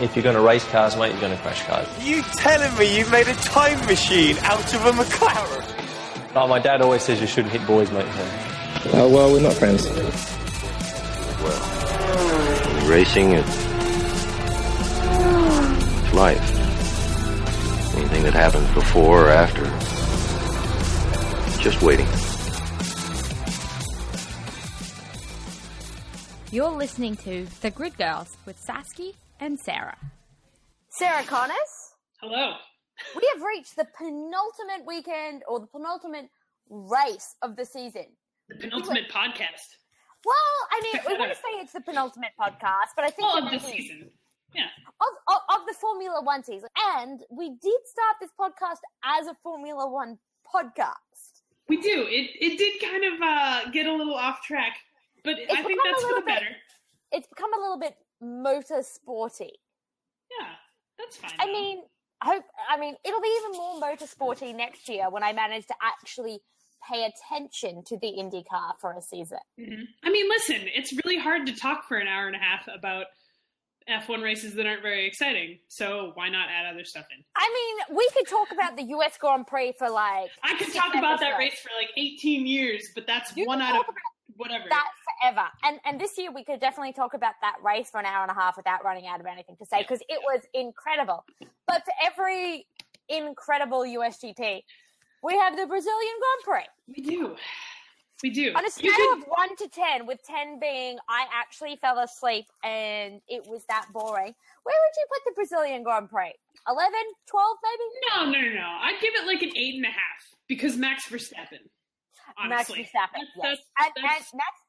If you're going to race cars, mate, you're going to crash cars. You telling me you've made a time machine out of a McLaren? Like my dad always says, you shouldn't hit boys, mate. Oh, well, we're not friends. Well, racing is life. Anything that happens before or after, just waiting. You're listening to The Grid Girls with Sasky and Sarah. Sarah Connors, Hello. we have reached the penultimate weekend or the penultimate race of the season. The penultimate podcast. Well, I mean, we want to say it's the penultimate podcast, but I think Well, of the season. Yeah. of, of, of the Formula One season. And we did start this podcast as a Formula One podcast. We do. It it did kind of uh, get a little off track, but It's I think that's for the bit- better. It's become a little bit motorsporty. Yeah, that's fine. I though. mean, I hope. I mean, it'll be even more motorsporty next year when I manage to actually pay attention to the IndyCar for a season. Mhm. I mean, listen, it's really hard to talk for an hour and a half about F1 races that aren't very exciting. So why not add other stuff in? I mean, we could talk about the U.S. Grand Prix for like I could talk about that race for like 18 years, but that's You one out of whatever. that forever. And and this year we could definitely talk about that race for an hour and a half without running out of anything to say because it was incredible. But for every incredible USGP, we have the Brazilian Grand Prix. we do. We do. On a scale could- of one to ten, with ten being I actually fell asleep and it was that boring, where would you put the Brazilian Grand Prix? 11, 12 maybe? No, no, no, no. I'd give it like an eight and a half because Max Verstappen. Max. Verstappen, That's- yes. that's- and, that's- and Max,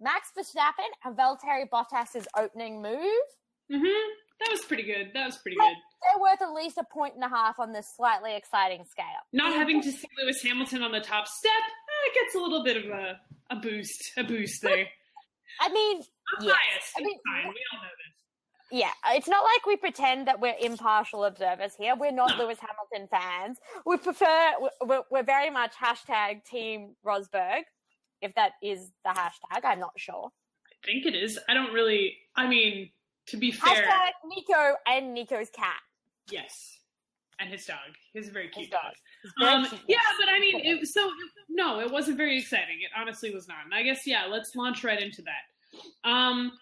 Max Verstappen and Valtteri Bottas's opening move, Mhm. That was pretty good. That was pretty good. they're worth at least a point and a half on this slightly exciting scale. Not having to see Lewis Hamilton on the top step, eh, it gets a little bit of a, a boost. A boost there. I mean, I'm yes. biased. I mean, fine. We all know this. Yeah, it's not like we pretend that we're impartial observers here. We're not Lewis Hamilton fans. We prefer, we're, we're very much hashtag Team Rosberg, if that is the hashtag. I'm not sure. I think it is. I don't really. I mean, to be fair, Hashtag Nico and Nico's cat. yes. And his dog. He's a very cute His dog. dog. Very Um, cute. yeah, but I mean, it, so no, it wasn't very exciting. It honestly was not. And I guess yeah, let's launch right into that. Um,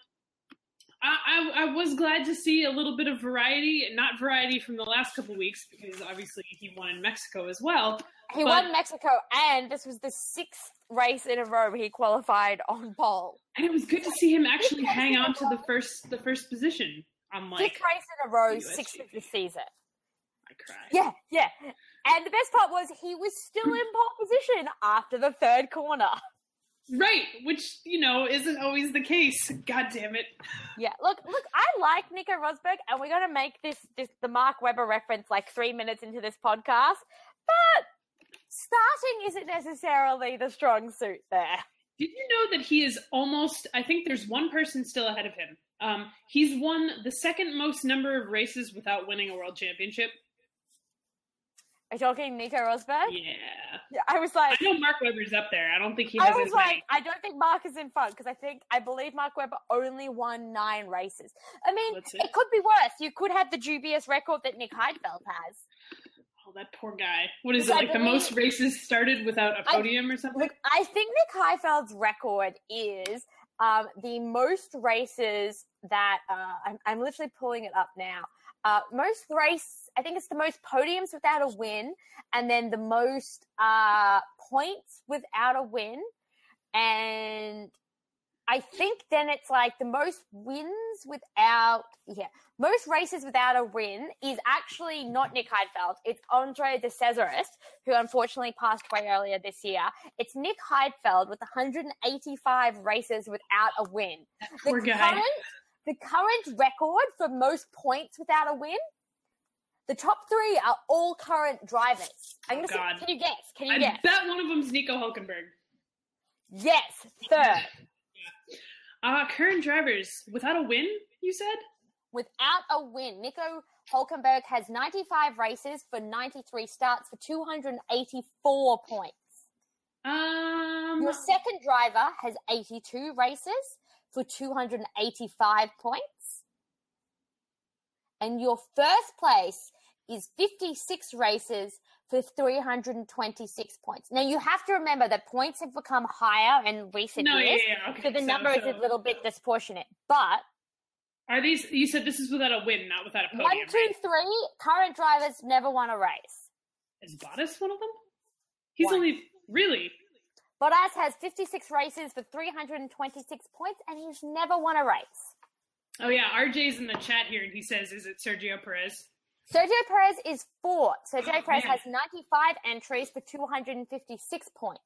I, I, was glad to see a little bit of variety, not variety from the last couple weeks because obviously he won in Mexico as well. He but- won Mexico, and this was the sixth race in a row he qualified on pole. and it was good to see him actually hang on to the first the first position. I'm like, Sixth race in a row, sixth of the season. I cry. Yeah, yeah. And the best part was he was still in pole position after the third corner. Right, which you know isn't always the case. God damn it. Yeah, look, look, I like Nico Rosberg, and we're gonna make this this the Mark Webber reference like three minutes into this podcast, but starting isn't necessarily the strong suit there. Did you know that he is almost? I think there's one person still ahead of him. Um, he's won the second most number of races without winning a world championship. Are you talking Nico Rosberg? Yeah, Yeah, I was like, I know Mark Webber's up there. I don't think he I was as like, many. I don't think Mark is in front because I think I believe Mark Webber only won nine races. I mean, it. could be worse. You could have the dubious record that Nick Heidfeld has. Oh, that poor guy. What is it I like? The most races started without a podium or something? Look, I think Nick Heidfeld's record is um, the most races that uh, I'm, I'm literally pulling it up now. Uh, most race, I think it's the most podiums without a win, and then the most uh, points without a win, and I think then it's like the most wins without yeah most races without a win is actually not Nick Heidfeld. It's Andre De Cesaris, who unfortunately passed away earlier this year. It's Nick Heidfeld with 185 races without a win. Poor the guy. Current, the current record for most points without a win. The top three are all current drivers. I'm gonna Oh, say, can you guess? Can you I guess? bet one of them's Nico Hulkenberg. Yes, third. Uh, current drivers without a win. You said? without a win. Nico Hulkenberg has 95 races for 93 starts for 284 points. Um, Your second driver has 82 races for 285 points. and your first place is 56 races for 326 points. Now you have to remember that points have become higher in recent No, years, yeah, okay. so the number is a little bit disproportionate. But Are these? You said this is without a win, not without a one, podium. two, right? three, current drivers never won a race. Is Bottas one of them? He's One. only really. Bottas has 56 races for 326 points, and he's never won a race. Oh yeah, RJ's in the chat here, and he says, "Is it Sergio Perez?" Sergio Perez is fourth. Sergio Oh, Perez has 95 entries for 256 points.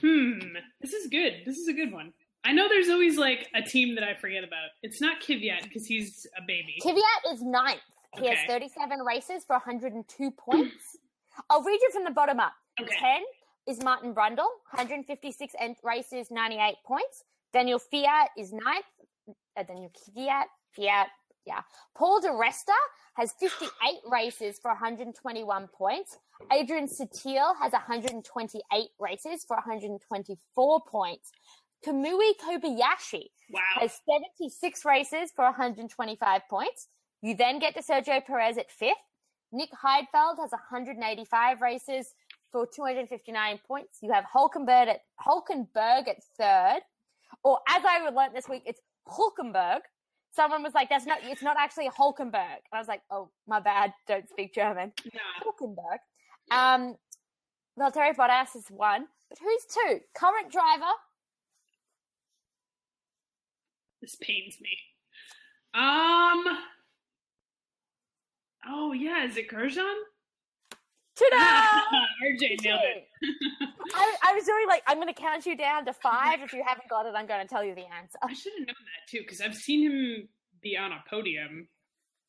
Hmm. This is good. This is a good one. I know there's always like a team that I forget about. It's not Kvyat because he's a baby. Kvyat is ninth. He has 37 races for 102 points. I'll read you from the bottom up. Okay. 10 is Martin Brundle, 156 en- races, 98 points. Daniel Kvyat is ninth. Uh, Daniel Kvyat, Kvyat, yeah. Paul di Resta has 58 races for 121 points. Adrian Sutil has 128 races for 124 points. Kamui Kobayashi Wow. has 76 races for 125 points. You then get to Sergio Perez at fifth. Nick Heidfeld has 185 races for 259 points. You have Hulkenberg at Hulkenberg at third, or as I learned this week, it's Hulkenberg. Someone was like, "That's not. It's not actually Hulkenberg," and I was like, "Oh, my bad. Don't speak German." Nah. Hulkenberg. Um, Valtteri Bottas is one, but who's two? Current driver This pains me. Um. Oh yeah, is it Grosjean? Ta-da! RJ nailed it. I, I was doing like I'm going to count you down to five. If you haven't got it, I'm going to tell you the answer. I should have known that too because I've seen him be on a podium,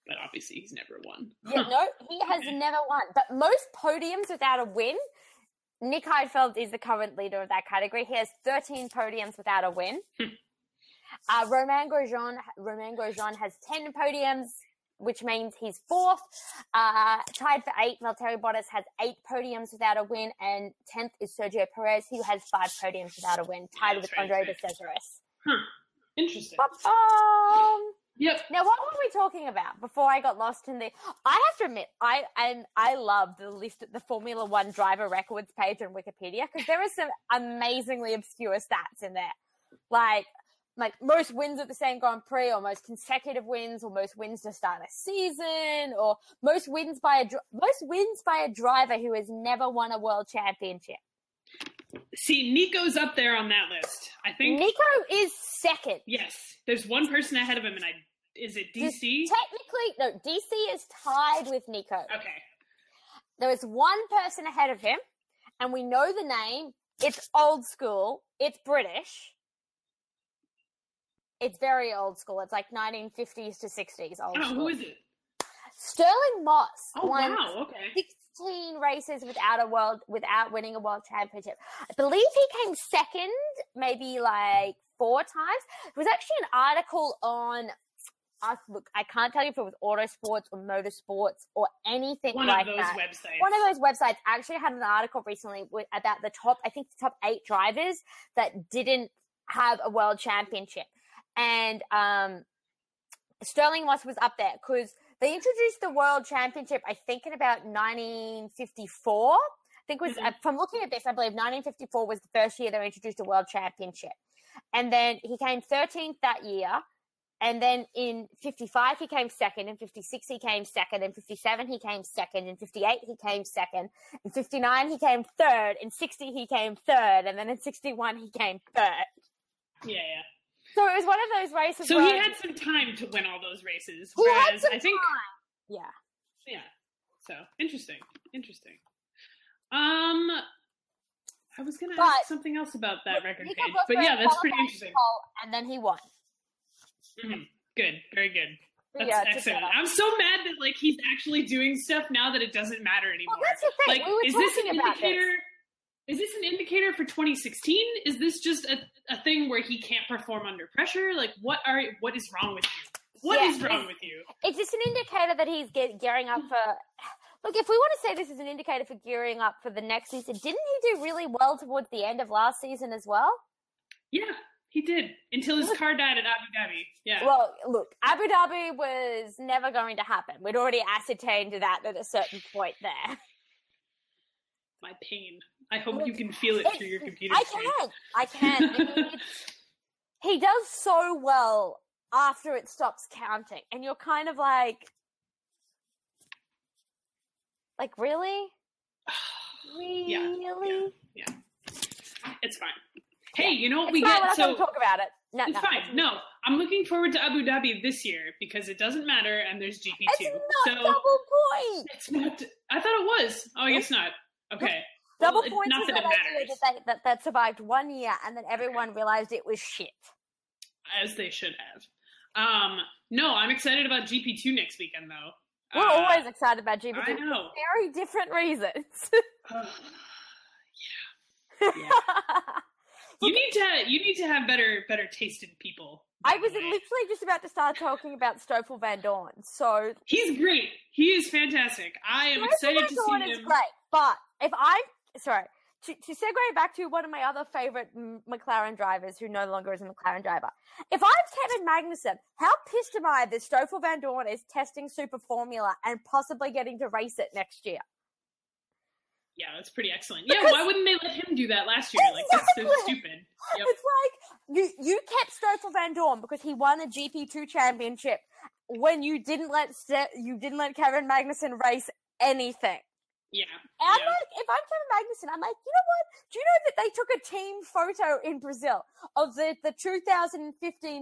but obviously he's never won. Yeah, no, he has never won. But most podiums without a win. Nick Heidfeld is the current leader of that category. He has 13 podiums without a win. uh, Romain Grosjean, Romain Grosjean has 10 podiums, which means he's fourth. Uh, tied for eight, Valtteri Bottas has eight podiums without a win, and 10th is Sergio Perez, who has five podiums without a win, tied That's with right, Andre de Cesaris. Huh. Interesting. Ba-bum. Yep. Now, what were we talking about before I got lost in the? I have to admit, I and I love the list, the Formula One driver records page on Wikipedia because there are some amazingly obscure stats in there, like like most wins at the same Grand Prix, or most consecutive wins, or most wins to start a season, or most wins by a most wins by a driver who has never won a world championship. See, Nico's up there on that list. I think. Nico is second. Yes, there's one person ahead of him, and I is it DC? Technically, no. DC is tied with Nico. Okay. There is one person ahead of him, and we know the name. It's old school. It's British. It's very old school. It's like 1950s to 60s old Oh, school. who is it? Stirling Moss Oh won wow. Okay. 16 races without a world without winning a world championship. I believe he came second, maybe like four times. There was actually an article on. I look, I can't tell you if it was Autosports or Motorsports or anything One like of those that websites. one of those websites actually had an article recently with, about the top, I think the top eight drivers that didn't have a world championship. And um, Stirling Moss was up there because they introduced the world championship, I think, in about 1954. I think it was, Mhm. uh, from looking at this, I believe 1954 was the first year they introduced a world championship. And then he came 13th that year. And then in 55, he came second. In 56, he came second. In 57, he came second. In 58, he came second. In 59, he came third. In 60, he came third. And then in 61, he came third. Yeah, yeah. So it was one of those races So where he had some time to win all those races. he had some I think time. Yeah. Yeah. So interesting. Interesting. Um I was gonna But- ask something else about that record page. But yeah, that's pretty interesting. And then he won. Mhm. Good. Very good. That's Yeah, excellent. I'm so mad that like he's actually doing stuff now that it doesn't matter anymore. Well, that's the thing. like we is this an indicator this. Is this an indicator for 2016? Is this just a, a thing where he can't perform under pressure? Like what are what is wrong with you? What Yeah, is wrong with you? It's just an indicator that he's get, gearing up for. Look, if we want to say this is an indicator for gearing up for the next season, didn't he do really well towards the end of last season as well? Yeah, He did until his car died at Abu Dhabi. Yeah. Well, look, Abu Dhabi was never going to happen. We'd already ascertained that at a certain point there. My pain. I hope you can feel it through your computer. I screen. can. I can. He does so well after it stops counting, and you're kind of like, like really, Yeah, really. Yeah. It's fine. Hey, you know what It's we fine, get? So talk about it. No, it's no, fine. No, I'm looking forward to Abu Dhabi this year because it doesn't matter and there's GP2. It's not so double point. it's not. I thought it was. Oh, I guess not. Okay. Double Well, points not is that that matters. that, they, that that survived one year, and then everyone realized it was shit. As they should have. Um, no, I'm excited about GP2 next weekend though. We're Uh, always excited about GPT I know. for very different reasons. yeah. You need to you need to have better better taste in people. I was way. literally just about to start talking about Stoffel Vandoorne. So He's great. He is fantastic. I am Stoffel excited Van to Dorn see is him. great, but if I sorry to, to segue back to one of my other favorite McLaren drivers, who no longer is a McLaren driver, if I'm Kevin Magnussen, how pissed am I that Stoffel Vandoorne is testing Super Formula and possibly getting to race it next year? Yeah, that's pretty excellent. Yeah, why wouldn't they let him do that last year? Like that's so stupid. Yep. It's like you you kept Stoffel Vandoorne because he won a GP two championship when you didn't let you didn't let Kevin Magnussen race anything. Yeah. And I'm yeah. like, if I'm Kevin Magnussen, I'm like, you know what? Do you know that they took a team photo in Brazil of the, the 2015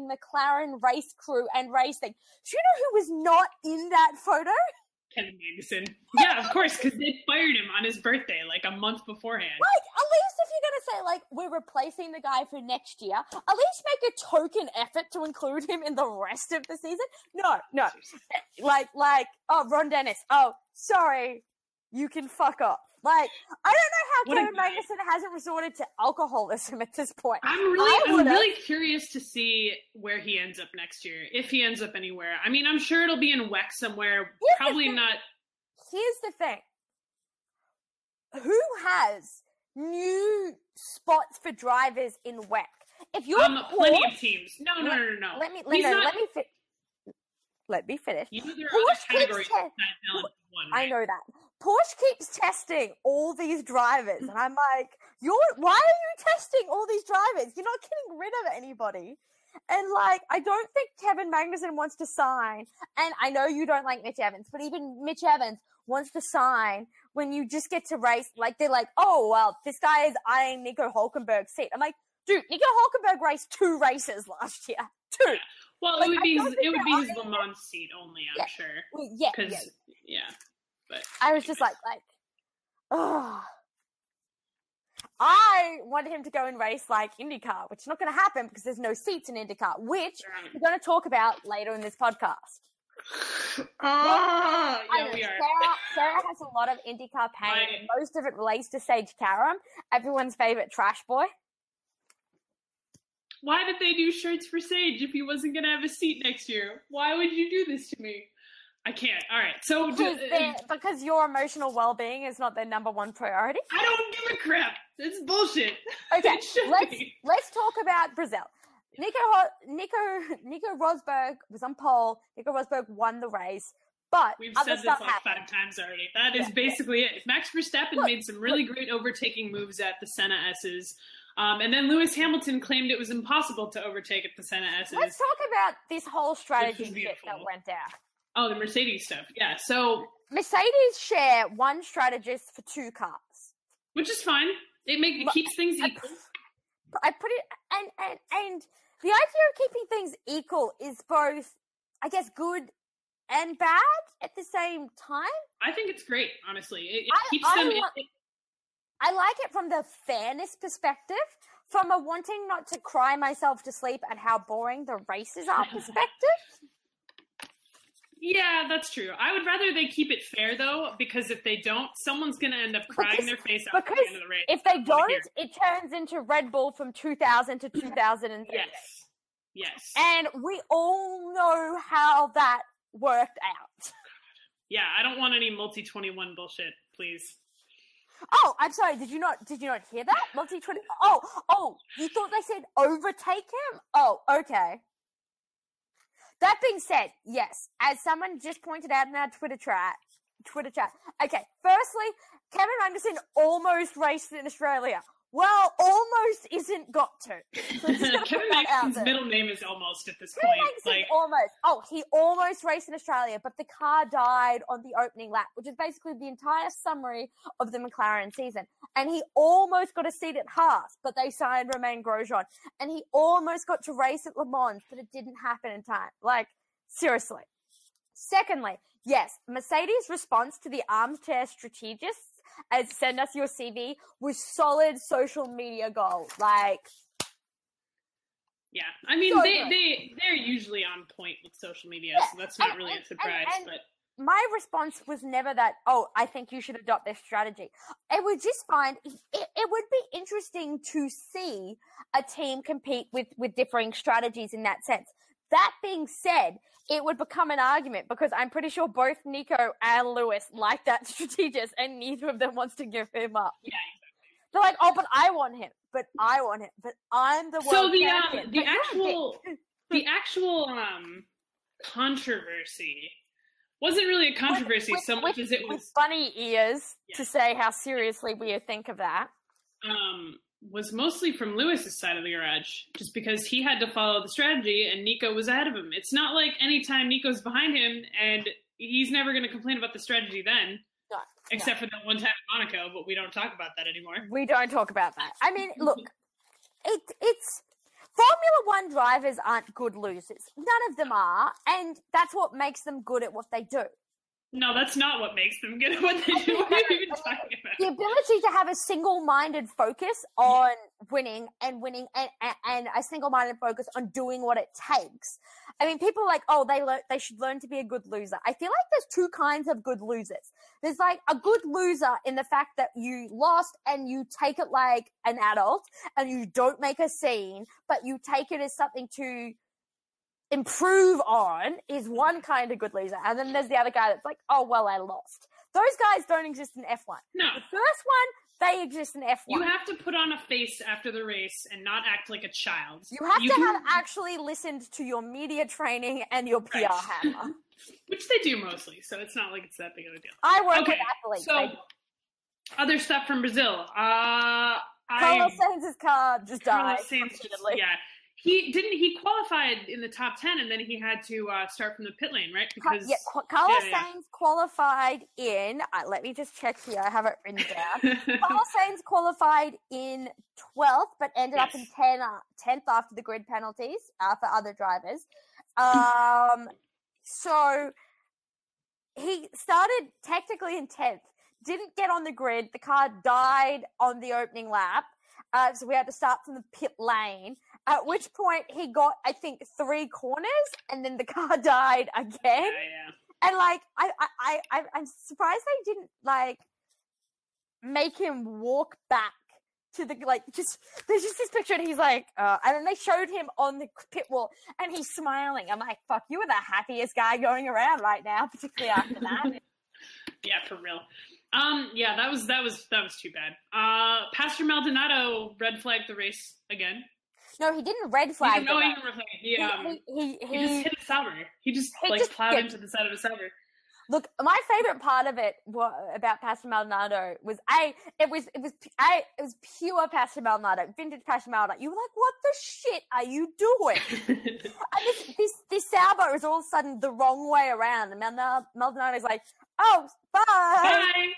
McLaren race crew and race thing? Do you know who was not in that photo? Kevin Magnussen. Yeah, of course, because they fired him on his birthday like a month beforehand. Like, at least if you're gonna say like we're replacing the guy for next year, at least make a token effort to include him in the rest of the season. No, no, like like oh Ron Dennis. Oh, sorry, you can fuck up. Like I don't know how guy. Kevin Magnussen hasn't resorted to alcoholism at this point. I'm really, I'm really curious to see where he ends up next year, if he ends up anywhere. I mean, I'm sure it'll be in WEC somewhere. Here's Probably not. Here's the thing: who has new spots for drivers in WEC? If you're Um, plenty Porsche- of teams. No, no, no, no, no. Let me let, no, not- let me fi- let me finish. You know there are Porsche other categories te- besides L1. I know that. Porsche keeps testing all these drivers, and I'm like, you're why are you testing all these drivers? You're not getting rid of anybody. And like, I don't think Kevin Magnussen wants to sign. And I know you don't like Mitch Evans, but even Mitch Evans wants to sign when you just get to race. Like they're like, oh well, this guy is eyeing Nico Hulkenberg's seat. I'm like, dude, Nico Hulkenberg raced two races last year. Two. Well, Like, it would be his, it would be his Le Mans seat only. I'm Yeah. sure. Well, yeah, yeah. yeah. But I was just like, like, oh. I wanted him to go and race like IndyCar, which is not going to happen because there's no seats in IndyCar, which we're going to talk about later in this podcast. Ah, I yeah, know, we are. Sarah, Sarah has a lot of IndyCar pain, most of it relates to Sage Karam, everyone's favorite trash boy. Why did they do shirts for Sage if he wasn't going to have a seat next year? Why would you do this to me? I can't. All right. So do, Because, they're- because your emotional well-being is not their number one priority. I don't give a crap. It's bullshit. Okay, let's be. let's talk about Brazil. Nico Nico Nico Rosberg was on pole. Nico Rosberg won the race, but We've said this like happened. five times already. That is Yeah. basically it. Max Verstappen Look, made some really great overtaking moves at the Senna S's. Um, and then Lewis Hamilton claimed it was impossible to overtake at the Senna S's. Let's talk about this whole strategy that went down. Oh, the Mercedes stuff. Yeah. So, Mercedes share one strategist for two cars. which is fine. It makes it keeps things equal. I put it and and and the idea of keeping things equal is both, I guess, good and bad at the same time. I think it's great. Honestly, it, it I- keeps I them. it- I like it from the fairness perspective, from a wanting not to cry myself to sleep at how boring the races are perspective. Yeah, that's true. I would rather they keep it fair though, because if they don't, someone's gonna end up crying Because- their face out at Because the end of the race. if they don't, it turns into Red Bull from 2000 to 2003. yes, yes, And we all know how that worked out. yeah. I don't want any multi twenty one bullshit, please. Oh, I'm sorry. Did you not? Did you not hear that? Multi twenty. Oh, oh. You thought they said overtake him? Oh, okay. That being said, yes, as someone just pointed out in our Twitter chat, Twitter chat. Okay, firstly, Kevin Anderson almost raced in Australia. Well, almost isn't got to. So Kevin put that out Magnussen's there. middle name is almost at this Kevin point. Like, almost. Oh, he almost raced in Australia, but the car died on the opening lap, which is basically the entire summary of the McLaren season. And he almost got a seat at Haas, but they signed Romain Grosjean. And he almost got to race at Le Mans, but it didn't happen in time. Like, seriously. Secondly, yes, Mercedes' response to the armchair strategists as send us your CV with solid social media gold. Like, yeah, I mean, So they good. they they're usually on point with social media, Yeah, so that's not and- really and- a surprise. and- but my response was never that, oh, I think you should adopt this strategy. It would just find it, it would be interesting to see a team compete with, with differing strategies in that sense. That being said, it would become an argument because I'm pretty sure both Nico and Lewis like that strategist and neither of them wants to give him up. Yeah, They're like, oh, but I want him, but I want him, but I'm the so the um, the actual the actual um controversy wasn't really a controversy with, so much with- as it with was bunny ears Yeah. to say how seriously we think of that. um was mostly from Lewis's side of the garage, just because he had to follow the strategy and Nico was ahead of him. It's not like anytime Nico's behind him and he's never going to complain about the strategy then, No, except for that one time in Monaco, but we don't talk about that anymore. we don't talk about that. I mean, look, it, it's Formula One drivers aren't good losers. None of them are, and that's what makes them good at what they do. No, that's not what makes them good at what they do. What are you even talking about? The ability to have a single-minded focus on winning and winning, and, and, and a single-minded focus on doing what it takes. I mean, people are like, oh, they learn, they should learn to be a good loser. I feel like there's two kinds of good losers. There's like a good loser in the fact that you lost and you take it like an adult and you don't make a scene, but you take it as something to improve on is one kind of good loser. And then there's the other guy that's like, oh, well, I lost. Those guys don't exist in F1. No. The first one, they exist in F1. You have to put on a face after the race and not act like a child. You have to can- have actually listened to your media training and your PR Right. hammer. which they do mostly, so it's not like it's that big of a deal. I work Okay, with athletes. So, other stuff from Brazil. Uh, Carlos Sainz's car just died. Carlos Sainz just, yeah. He didn't. He qualified in the top ten, and then he had to uh, start from the pit lane, right? Because yeah, Qu- Carlos yeah, yeah. Sainz qualified in. Uh, let me just check here. I have it written down. Carlos Sainz qualified in 12th, but ended up in Yes. 10, uh, 10th after the grid penalties uh, for other drivers. Um, so he started technically in 10th, didn't get on the grid. The car died on the opening lap. Uh, so we had to start from the pit lane. At which point he got, I think, three corners, and then the car died again yeah, yeah. and like I, I, I, I- I'm surprised they didn't like make him walk back to the like just there's just this picture and he's like uh and then they showed him on the pit wall and he's smiling i'm like fuck you are the happiest guy going around right now particularly after that Yeah, for real. Um, yeah, that was that was that was too bad. Uh, Pastor Maldonado red flagged the race again. No he didn't red flag he didn't red flag. He, um, he, he, he, he, just hit a Sauber. He just He like just- plowed into the side of a Sauber. Look, my favorite part of it about Pastor Maldonado was a it was it was a it was pure Pastor Maldonado, vintage Pastor Maldonado. You were like, what the shit are you doing? And this this this Sauber is all of a sudden the wrong way around, and Maldonado, Maldonado's like, oh, bye. Bye.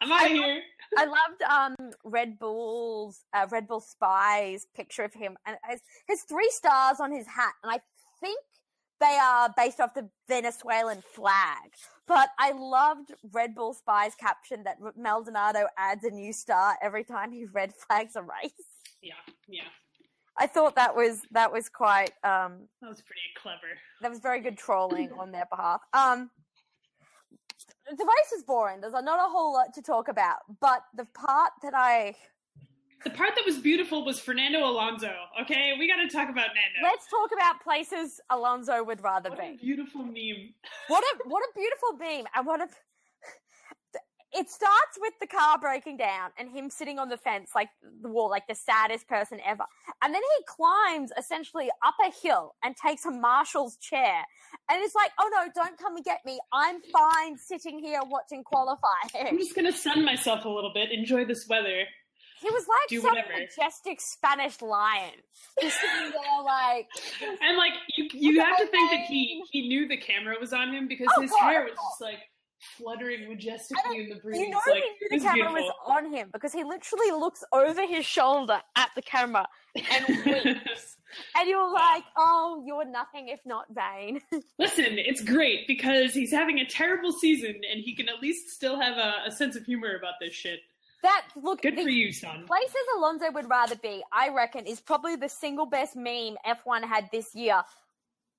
I'm out of here. I loved um Red Bull's uh, Red Bull Spy's picture of him, and his, his three stars on his hat, and I think they are based off the Venezuelan flag. But I loved Red Bull Spy's caption that Maldonado adds a new star every time he red flags a race. Yeah, yeah. I thought that was that was quite um That was pretty clever. that was very good trolling on their behalf. Um, the race was boring. There's not a whole lot to talk about, but the part that I The part that was beautiful was Fernando Alonso. Okay, we got to talk about Nando. let's talk about places Alonso would rather what a be. beautiful meme. What a what a beautiful beam, and what a it starts with the car breaking down and him sitting on the fence, like the wall, like the saddest person ever. And then he climbs essentially up a hill and takes a marshal's chair. And it's like, oh no, don't come and get me. I'm fine sitting here watching qualifying. I'm just gonna sun myself a little bit, enjoy this weather. He was like Do some whatever. majestic Spanish lion. Just sitting there like, And like you, you have to think that he he knew the camera was on him because Oh, his God, hair was just like fluttering majestically in the breeze. you know like he knew the camera beautiful. was on him because he literally looks over his shoulder at the camera and winks. and you're like, oh, you're nothing if not vain. Listen, it's great because he's having a terrible season and he can at least still have a, a sense of humor about this shit. that look Good for you, son. Places Alonso would rather be, I reckon, is probably the single best meme F1 had this year,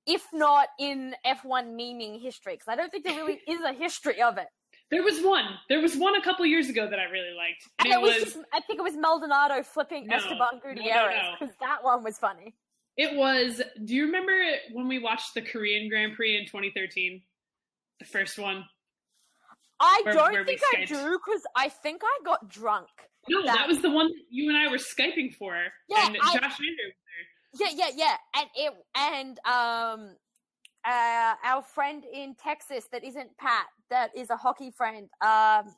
if not in F1 memeing history. Because I don't think there really is a history of it. There was one. There was one a couple years ago that I really liked. And And it was, just, I think it was Maldonado flipping No, Esteban no, no, Gutierrez no. because that one was funny. It was. Do you remember when we watched the Korean Grand Prix in 2013? The first one. I Where- don't where think I do because I think I got drunk. No, That- that, was the one that you and I were skyping for. Yeah, and I- Josh was there. Yeah, yeah, yeah. And it and um uh our friend in Texas that isn't Pat, that is a hockey friend. Um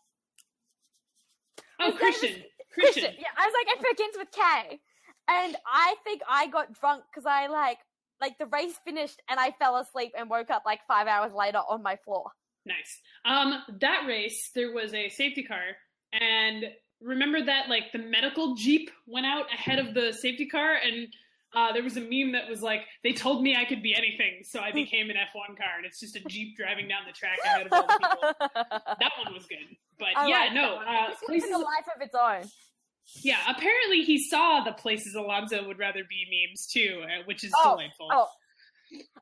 Oh, His name is- Christian. Christian. Christian. Yeah, I was like, it begins with K. And I think I got drunk because I like like the race finished and I fell asleep and woke up like five hours later on my floor. Nice. Um, that race, there was a safety car, and remember that like the medical jeep went out ahead of the safety car, and uh, there was a meme that was like, "They told me I could be anything, so I became an F1 car," and it's just a jeep driving down the track ahead of all the people. that one was good, but I yeah, like no. Uh, places, a life of its own. yeah, apparently he saw the places Alonso would rather be memes too, uh, which is Oh, delightful. Oh,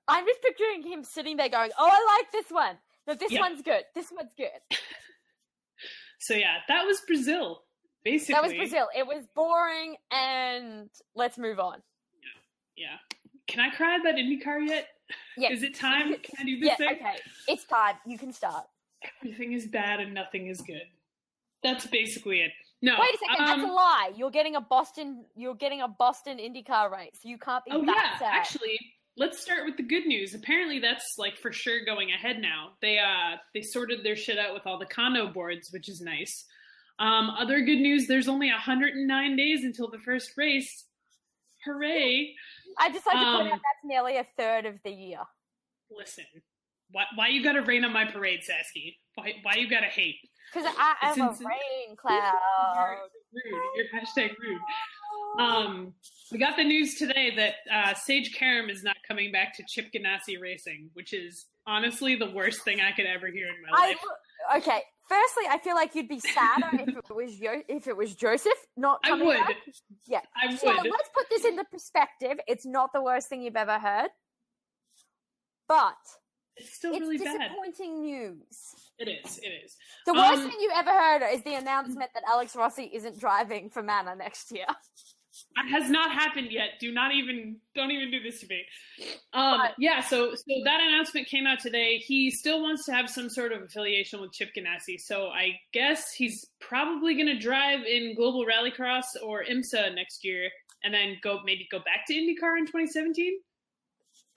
I'm just picturing him sitting there going, "Oh, I like this one. No, this one's good. This one's good." So yeah, that was Brazil. Basically, That was Brazil. It was boring, and let's move on. Yeah. Can I cry about IndyCar yet? Yeah. Is it time? Can I do this Yeah, thing? okay. It's time. You can start. Everything is bad and nothing is good. That's basically it. No. Wait a second. um, that's a lie. You're getting a Boston. You're getting a Boston IndyCar race. You can't be Oh that yeah, sad. actually, let's start with the good news. Apparently, that's like for sure going ahead now. They uh they sorted their shit out with all the condo boards, which is nice. Um, other good news: there's only 109 days until the first race. Hooray! I just like to point um, out that's nearly a third of the year. Listen, why why you gotta rain on my parade, Sasky? Why why you gotta hate? Because I It's am a insane. rain cloud. You're rude. You're hashtag rude. Um, we got the news today that uh, Sage Karam is not coming back to Chip Ganassi Racing, which is honestly the worst thing I could ever hear in my life. okay. Firstly, I feel like you'd be sadder if it was Yo- if it was Joseph not coming I would. back. Yeah. I So would. let's put this into perspective. It's not the worst thing you've ever heard, but It's still it's really bad. disappointing news. It is. It is. The worst Um, thing you ever heard is the announcement that Alex Rossi isn't driving for Manor next year. It has not happened yet. Do not even don't even do this to me. Um, But- yeah, so so that announcement came out today. He still wants to have some sort of affiliation with Chip Ganassi. So I guess he's probably going to drive in Global Rallycross or IMSA next year, and then go maybe go back to IndyCar in 2017.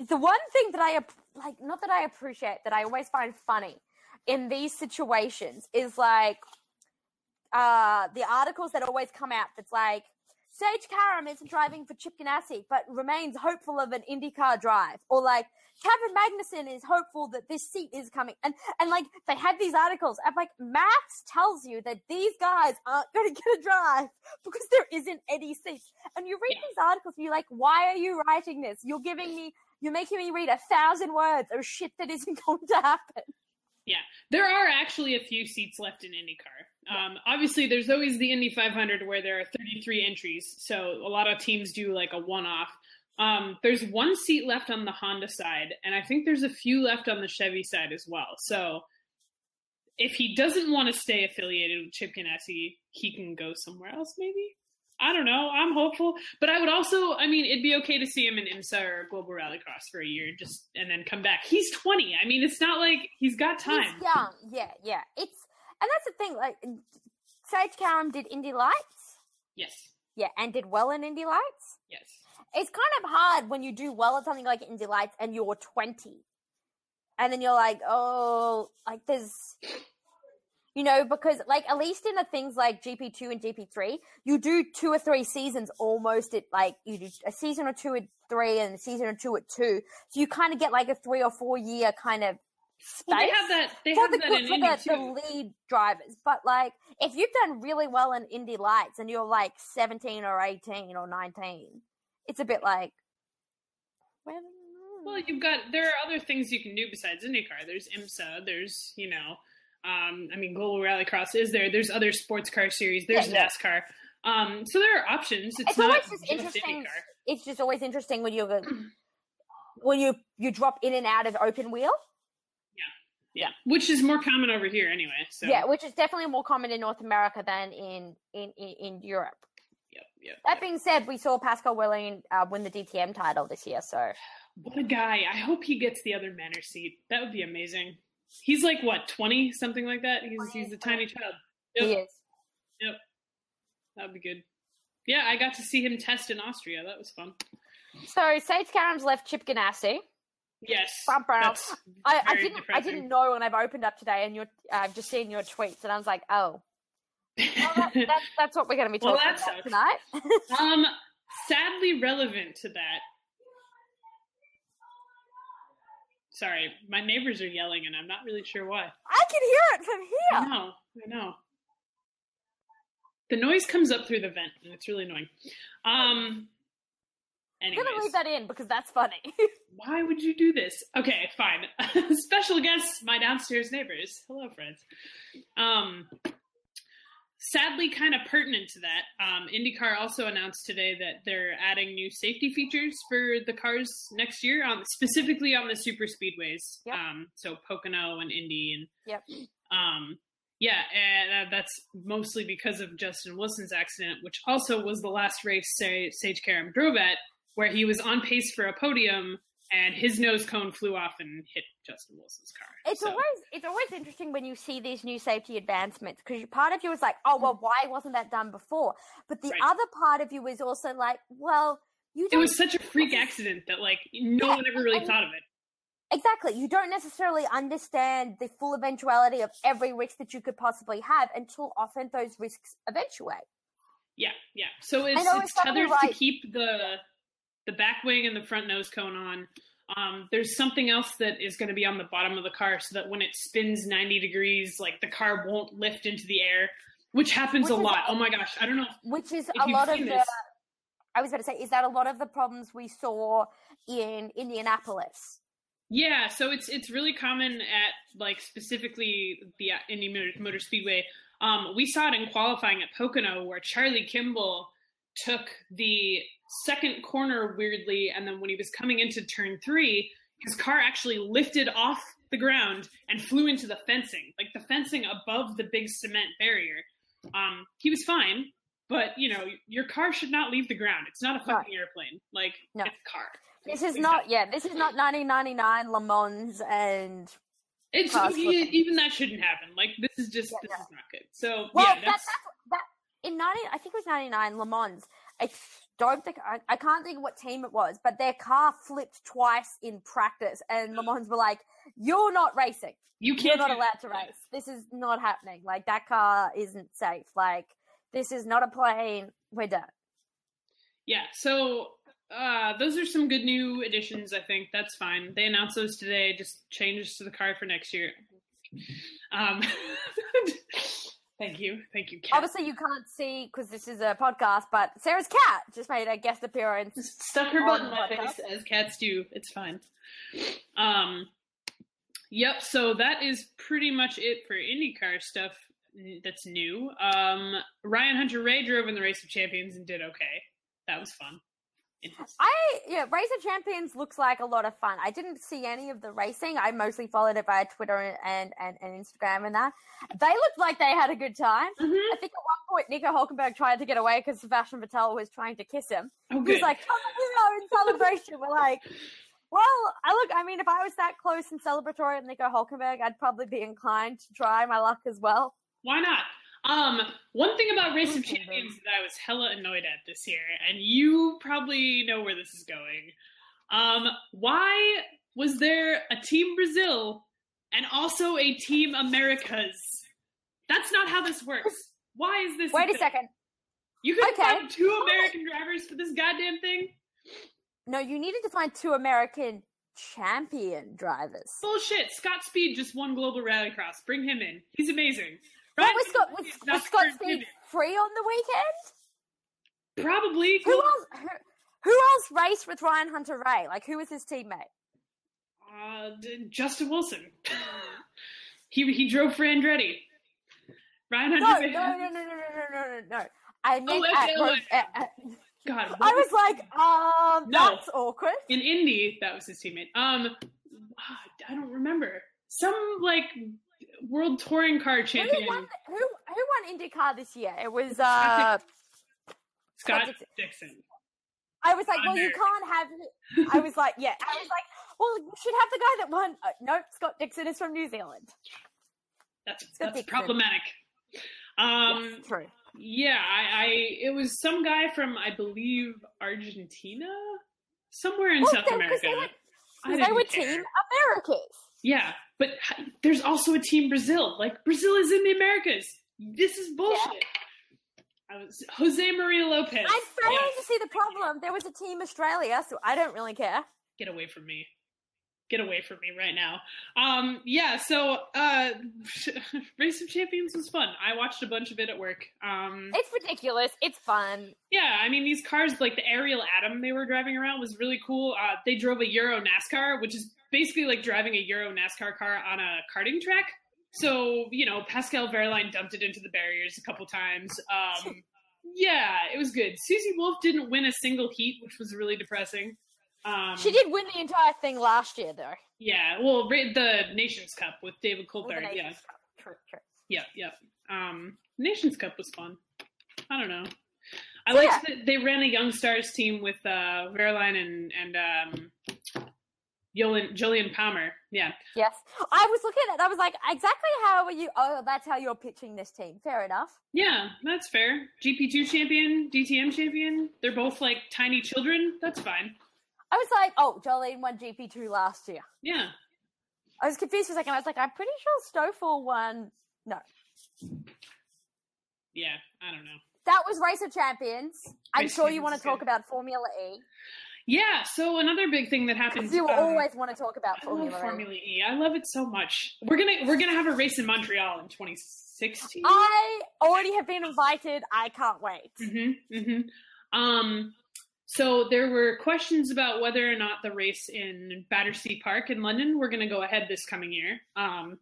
the one thing that I like, not that I appreciate, that I always find funny in these situations is like uh, the articles that always come out. That's like Sage Karam isn't driving for Chip Ganassi, but remains hopeful of an IndyCar drive, or like Kevin Magnussen is hopeful that this seat is coming, and and like they have these articles. I'm like, Max tells you that these guys aren't going to get a drive because there isn't any seats, and you read these articles and you're like, why are you writing this? You're giving me you're making me read a thousand words of shit that isn't going to happen. Yeah, there are actually a few seats left in IndyCar. Um, obviously, there's always the Indy 500 where there are 33 entries, so a lot of teams do like a one-off. Um, there's one seat left on the Honda side, and I think there's a few left on the Chevy side as well. So if he doesn't want to stay affiliated with Chip Ganassi, he can go somewhere else, maybe. I don't know. I'm hopeful, but I would also. I mean, it'd be okay to see him in IMSA or Global Rallycross for a year, just and then come back. He's 20. I mean, it's not like he's got time. He's young, yeah, yeah. It's And that's the thing. Like Sage Karam did Indy Lights, Yes. yeah, and did well in Indy Lights. Yes. It's kind of hard when you do well at something like Indy Lights and you're 20, and then you're like, oh, like there's. You know, because like at least in the things like GP two and GP three, you do two or three seasons almost at like you do a season or two at three and a season or two at two, so you kind of get like a three or four year kind of space. Well, they have that. They for have the, that in for the, the lead drivers. But like, if you've done really well in Indy Lights and you're like 17 or 18 or 19, it's a bit like, well, Well, you've got there are other things you can do besides IndyCar. There's IMSA. There's you know, um, I mean, Global Rallycross is there. There's other sports car series. There's Yeah, yeah. NASCAR. Um, so there are options. It's, it's not always just just interesting. IndyCar. It's just always interesting when you're when you you drop in and out of open wheel. Yeah, which is more common over here anyway. So Yeah, which is definitely more common in North America than in in in, in Europe. yep, yep, That yep. being said, we saw Pascal Wehrlein uh, win the DTM title this year, so What a guy! I hope he gets the other Manor seat. That would be amazing. He's like what twenty something like that. He's he's a tiny child. he is. yep. That'd be good. Yeah, I got to see him test in Austria. That was fun. So Sage Karam's left Chip Ganassi. Yes, Bum, bum. that's I, I didn't I didn't know when I've opened up today and you're I've just seen your tweets and I was like, oh, well, that, that's that's what we're going to be talking that about tonight. um, sadly relevant to that. Sorry, my neighbors are yelling, and I'm not really sure why. I can hear it from I here. know, I know. The noise comes up through the vent, and it's really annoying. Um. I'm going to Anyways, leave that in because that's funny. why would you do this? Okay, fine. Special guests, my downstairs neighbors. Hello, friends. Um, sadly, kind of pertinent to that, um, IndyCar also announced today that they're adding new safety features for the cars next year, on specifically on the super speedways. Yep. Um, so Pocono and Indy, and Yep. um, yeah, and uh, that's mostly because of Justin Wilson's accident, which also was the last race Sa- Sage Karam drove at, where he was on pace for a podium and his nose cone flew off and hit Justin Wilson's car. It's So- always it's always interesting when you see these new safety advancements because part of you is like, oh well, mm-hmm. why wasn't that done before? But the Right. other part of you is also like, well, you it was such a freak accident that like no Yeah, one ever really thought of it. exactly you don't necessarily understand the full eventuality of every risk that you could possibly have until often those risks eventuate. Yeah, yeah. So it's it's tethered like- to keep the the back wing and the front nose cone on. Um, there's something else that is going to be on the bottom of the car so that when it spins 90 degrees, like the car won't lift into the air, which happens Which a lot. Oh my gosh, I don't know. which is a lot of the. this- I was about to say, is that a lot of the problems we saw in Indianapolis? Yeah, so it's it's really common at like specifically the Indy Motor, Motor Speedway. Um, we saw it in qualifying at Pocono where Charlie Kimball took the second corner weirdly, and then when he was coming into turn three, his car actually lifted off the ground and flew into the fencing, like the fencing above the big cement barrier. Um, he was fine, but you know your car should not leave the ground. It's not a No. fucking airplane. Like No. it's a car. This is not, yeah, this is not 1999 Le Mans and It's Cars e- even that shouldn't happen. Like this is just Yeah, this is not good. So Well, yeah, that, that's, that's 1999 Le Mans. I don't think I, I can't think what team it was, but their car flipped twice in practice, and Le Mans were like, "You're not racing. You can't. You're not allowed to race. This is not happening. Like that car isn't safe. Like this is not a plane. We're done." Yeah. So uh, those are some good new additions. I think that's fine. They announced those today. Just changes to the car for next year. Um, thank you, thank you, Kat. Obviously, you can't see because this is a podcast, but Sarah's cat just made a guest appearance. Just stuck her butt in my the face as cats do. It's fine. Um, yep. So that is pretty much it for IndyCar stuff that's new. Um, Ryan Hunter-Reay drove in the Race of Champions and did okay. That was fun. I yeah, Race of Champions looks like a lot of fun. I didn't see any of the racing. I mostly followed it via Twitter and and, and Instagram and that. They looked like they had a good time. Mhm. I think at one point Nico Hulkenberg tried to get away because Sebastian Vettel was trying to kiss him. Oh, He was like, "Oh, you know, in celebration." We're like, well, I look. I mean, if I was that close and celebratory with Nico Hulkenberg, I'd probably be inclined to try my luck as well. Why not? Um, one thing about Race of Champions that I was hella annoyed at this year, and you probably know where this is going. Um, why was there a Team Brazil and also a Team Americas? That's not how this works. Why is this? Wait a thing? second. You could Okay. find two American drivers for this goddamn thing. No, you needed to find two American champion drivers. Bullshit. Scott Speed just won Global Rallycross. Bring him in. He's amazing. What was Scott? Was, was Scott Speed free on the weekend? Probably. Who else? Who, who else raced with Ryan Hunter-Reay? Like, who was his teammate? Uh, Justin Wilson. he he drove for Andretti. Ryan Hunter. no, no, no, no, no, no, no, no, no. I meant okay, at, at, at- God, I what was like, um, No. that's awkward. in Indy. That was his teammate. Um, I don't remember. Some like world touring car Who champion, won? Who who won IndyCar this year? It was. uh Scott Dixon. Dixon. I was like, well, you can't have. I was like, yeah. I was like, well, you should have the guy that won. Uh, nope, Scott Dixon is from New Zealand. That's Scott that's Dixon. problematic. Um, yes, true. yeah, I, I it was some guy from I believe Argentina, somewhere in Well, South they- America. they were- I They were. Team Americas. Yeah, but there's also a team Brazil. Like Brazil is in the Americas. This is bullshit. I was Jose Maria Lopez. I'm failing Yes. to see the problem. There was a Team Australia, so I don't really care. Get away from me. Get away from me right now. Um, yeah, so uh, Race of Champions was fun. I watched a bunch of it at work. Um, It's ridiculous. It's fun. yeah, I mean these cars, like the Ariel Atom they were driving around, was really cool. Uh, they drove a Euro NASCAR, which is basically like driving a Euro NASCAR car on a karting track. So you know, Pascal Wehrlein dumped it into the barriers a couple times. Um, yeah, it was good. Susie Wolff didn't win a single heat, which was really depressing. Um, She did win the entire thing last year, though. Yeah, well, the Nations Cup with David Coulthard. Yeah, True, true. yeah, yeah. Um, Nations Cup was fun. I don't know. I So, liked that they ran a Young Stars team with uh, Wehrlein and and um, Jolyon, Jolyon Palmer. Yeah, Yes. I was looking at it. I was like, exactly how are you? Oh, that's how you're pitching this team. Fair enough. yeah, that's fair. GP2 champion, DTM champion. They're both like tiny children. That's fine. I was like, oh, Jolyon won GP2 last year. Yeah, I was confused for a second. I was like, I'm pretty sure Stoffel won. No. yeah. I don't know. That was Race of Champions. I'm Race sure you want to talk about Formula E. Yeah. So another big thing that happens. You um, always want to talk about I Formula, E. Formula E. I love it so much. We're gonna we're gonna have a race in Montreal in 2016. I already have been invited. I can't wait. Mm-hmm, mm-hmm. Um, so there were questions about whether or not the race in Battersea Park in London were going to go ahead this coming year. Um,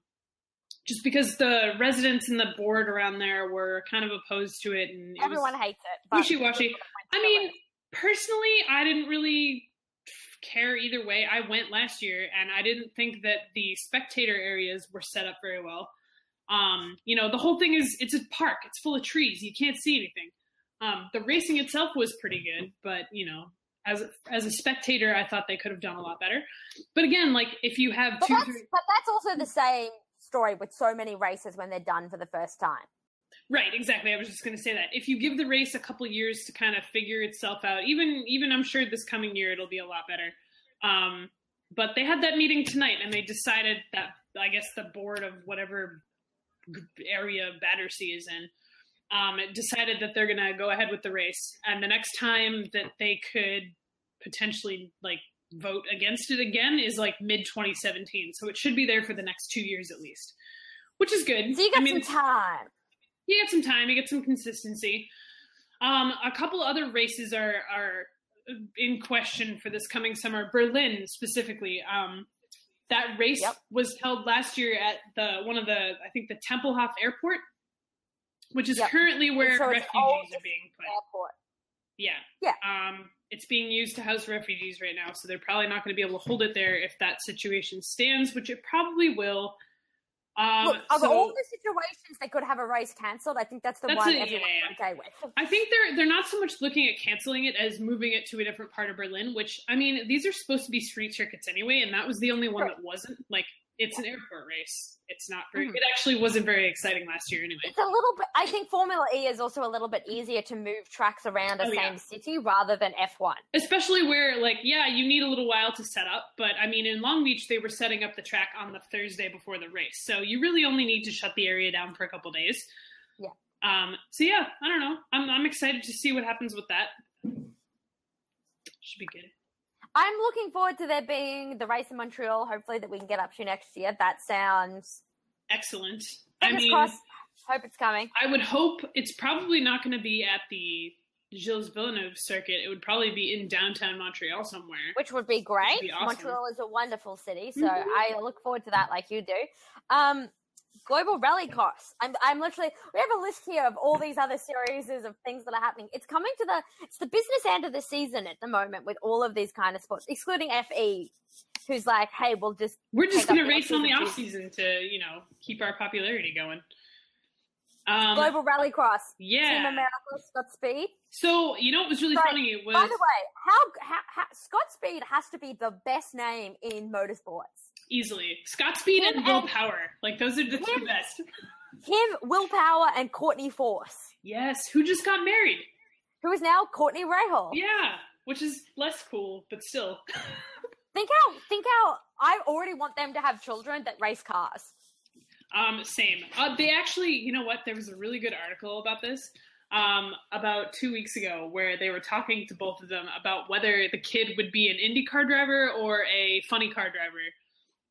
just because the residents and the board around there were kind of opposed to it, and it Everyone hates it. but- wishy-washy. I mean, personally, I didn't really care either way. I went last year, and I didn't think that the spectator areas were set up very well. Um, you know, the whole thing is it's a park. It's full of trees. You can't see anything. Um, the racing itself was pretty good, but you know, as a, as a spectator, I thought they could have done a lot better. But again, like if you have but two, that's, three, but that's also the same story with so many races when they're done for the first time. Right, exactly. I was just going to say that. If you give the race a couple years to kind of figure itself out, even even I'm sure this coming year it'll be a lot better. Um, but they had that meeting tonight, and they decided that I guess the board of whatever area Battersea is in um, decided that they're going to go ahead with the race, and the next time that they could potentially like vote against it again is like mid 2017. So it should be there for the next two years at least, which is good. So you got I mean, some time. You get some time, you get some consistency. Um, a couple other races are are in question for this coming summer. Berlin specifically. Um, that race Yep. was held last year at the one of the I think the Tempelhof Airport, which is Yep. currently where So refugees are being put. Airport. Yeah. Yeah. Um, it's being used to house refugees right now, so they're probably not going to be able to hold it there if that situation stands, which it probably will. Um, Look, of so- all the situations that could have a race cancelled, I think that's the That's one a- everyone's yeah, yeah. okay with. I think they're they're not so much looking at canceling it as moving it to a different part of Berlin. Which I mean, these are supposed to be street circuits anyway, and that was the only one Right. that wasn't. Like it's an airport race. It's not very. It actually wasn't very exciting last year, anyway. It's a little bit. I think Formula E is also a little bit easier to move tracks around a Oh, same yeah. city rather than F1. Especially where, like, yeah, you need a little while to set up, but I mean, in Long Beach, they were setting up the track on the Thursday before the race, so you really only need to shut the area down for a couple days. Yeah. Um. So yeah, I don't know. I'm I'm excited to see what happens with that. Should be good. I'm looking forward to there being the race in Montreal. Hopefully, that we can get up to next year. That sounds. Excellent. I mean, crossed. Hope it's coming. I would hope it's probably not going to be at the Gilles Villeneuve circuit. It would probably be in downtown Montreal somewhere. which would be great. be awesome. Montreal is a wonderful city, so Mhm. I look forward to that, like you do. Um, Global Rally Cross. I'm, I'm literally. We have a list here of all these other series of things that are happening. It's coming to the. It's the business end of the season at the moment with all of these kind of sports, excluding FE, who's like, "Hey, we'll just We're just going to race on the off-season to, you know, keep our popularity going. Um, Global Rally Cross." yeah. Team America, Scott Speed. So you know what was really funny was By the way, how, how, how Scott Speed has to be the best name in motorsports. Easily Scott Speed Him and Will and- Power. Like those are the two Him- best. Him, Will Power, and Courtney Force, Yes, who just got married? who is now Courtney Rahal. Yeah, which is less cool, but still. Think how think how I already want them to have children that race cars. Um, same. Uh, they actually, you know what? There was a really good article about this um, about two weeks ago where they were talking to both of them about whether the kid would be an Indy car driver or a funny car driver.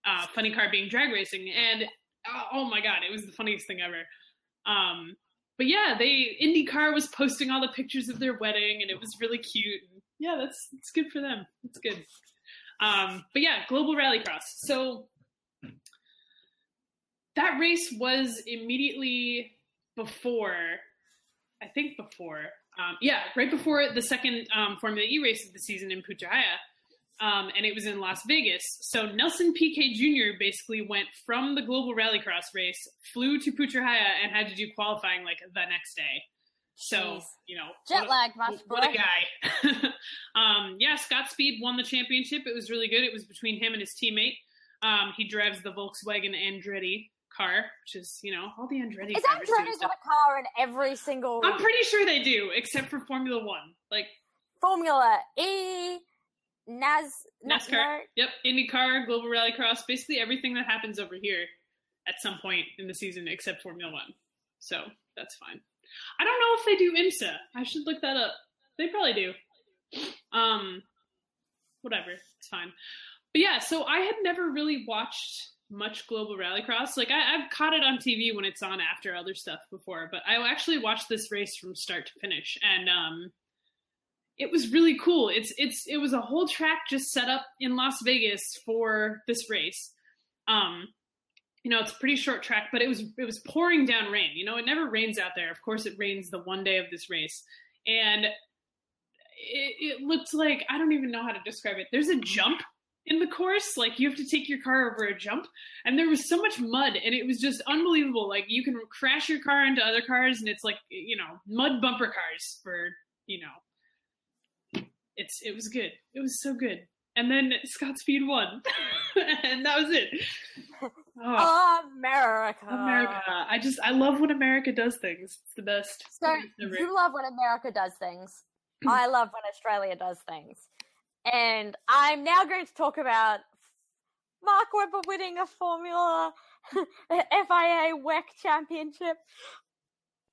Uh, funny car being drag racing, and uh, oh my god, it was the funniest thing ever. Um, but yeah, they IndyCar was posting all the pictures of their wedding, and it was really cute. Yeah, that's it's good for them. It's good. Um, but yeah, Global Rallycross. So that race was immediately before, I think before, um, yeah, right before the second um, Formula E race of the season in Putrajaya, um, and it was in Las Vegas. So Nelson Piquet Jr. basically went from the Global Rallycross race, flew to Putrajaya, and had to do qualifying like the next day. So Jeez. you know, Jet what- lag, much what a guy. um, yeah, Scott Speed won the championship. It was really good. It was between him and his teammate. Um, he drives the Volkswagen Andretti car, which is, you know, all the Andretti Is drivers do Andretti stuff. got a car in every single I'm pretty sure they do, except for Formula One. Like Formula E, Nas, NASCAR. no, Yep, IndyCar, Global Rallycross, basically everything that happens over here at some point in the season except Formula One. So that's fine. I don't know if they do IMSA. I should look that up. They probably do. Um, whatever, it's fine. But yeah, so I had never really watched much Global Rallycross. Like I, I've caught it on TV when it's on after other stuff before, but I actually watched this race from start to finish, and um, it was really cool. It's it's it was a whole track just set up in Las Vegas for this race. Um, you know, it's a pretty short track, but it was it was pouring down rain. You know, it never rains out there. Of course, it rains the one day of this race, and it, it looked like I don't even know how to describe it. There's a jump in the course, like you have to take your car over a jump, and there was so much mud, and it was just unbelievable. Like you can crash your car into other cars, and it's like you know mud bumper cars for you know it's it was good. It was so good. And then Scott Speed won, and that was it. Oh, America. America! I just I love when America does things. It's the best. So you love when America does things. I love when Australia does things. And I'm now going to talk about Mark Webber winning a Formula FIA WEC championship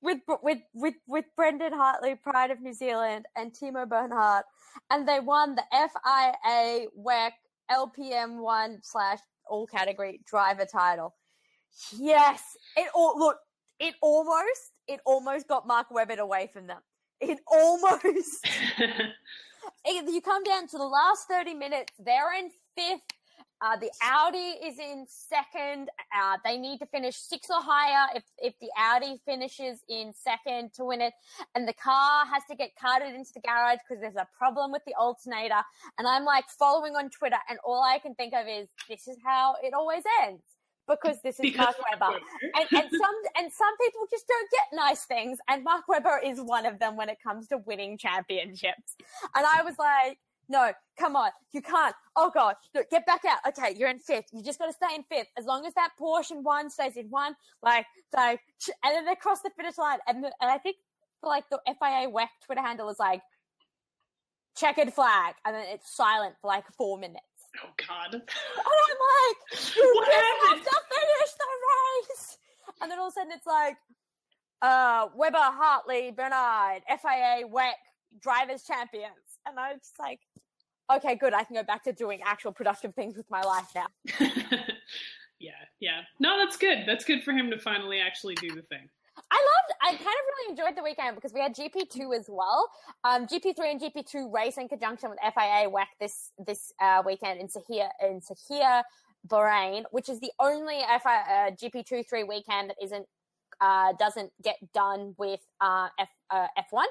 with with with with Brendan Hartley, Pride of New Zealand, and Timo Bernhard, and they won the FIA WEC LPM one slash all category driver title. Yes, it all look. It almost it almost got Mark Webber away from them. It almost. You come down to the last 30 minutes, they're in fifth. Uh, the Audi is in second. Uh, they need to finish six or higher if, if the Audi finishes in second to win it. And the car has to get carted into the garage because there's a problem with the alternator. And I'm like following on Twitter, and all I can think of is this is how it always ends because this is Because Mark Webber. And, and some and some people just don't get nice things, and Mark Webber is one of them when it comes to winning championships. And I was like, no, come on, you can't. Oh god, look, get back out. Okay, you're in fifth. You just got to stay in fifth. As long as that portion one stays in one, like, like, and then they cross the finish line, and the, and I think like the FIA WEC Twitter handle is like checkered flag, and then it's silent for like four minutes. Oh God. And I'm like, you What happened? have to finish the race. And then all of a sudden it's like, uh, Webber, Hartley, Bernhard, FIA, WEC, drivers champions. And I'm just like, okay, good. I can go back to doing actual productive things with my life now. yeah, yeah. No, that's good. That's good for him to finally actually do the thing. I loved, I kind of really enjoyed the weekend because we had GP2 as well. Um, GP3 and GP2 race in conjunction with FIA WEC this, this, uh, weekend in Sakhir, in Sakhir, Bahrain, which is the only FI, uh, GP2 3 weekend that isn't, uh, doesn't get done with, uh, F, uh, F1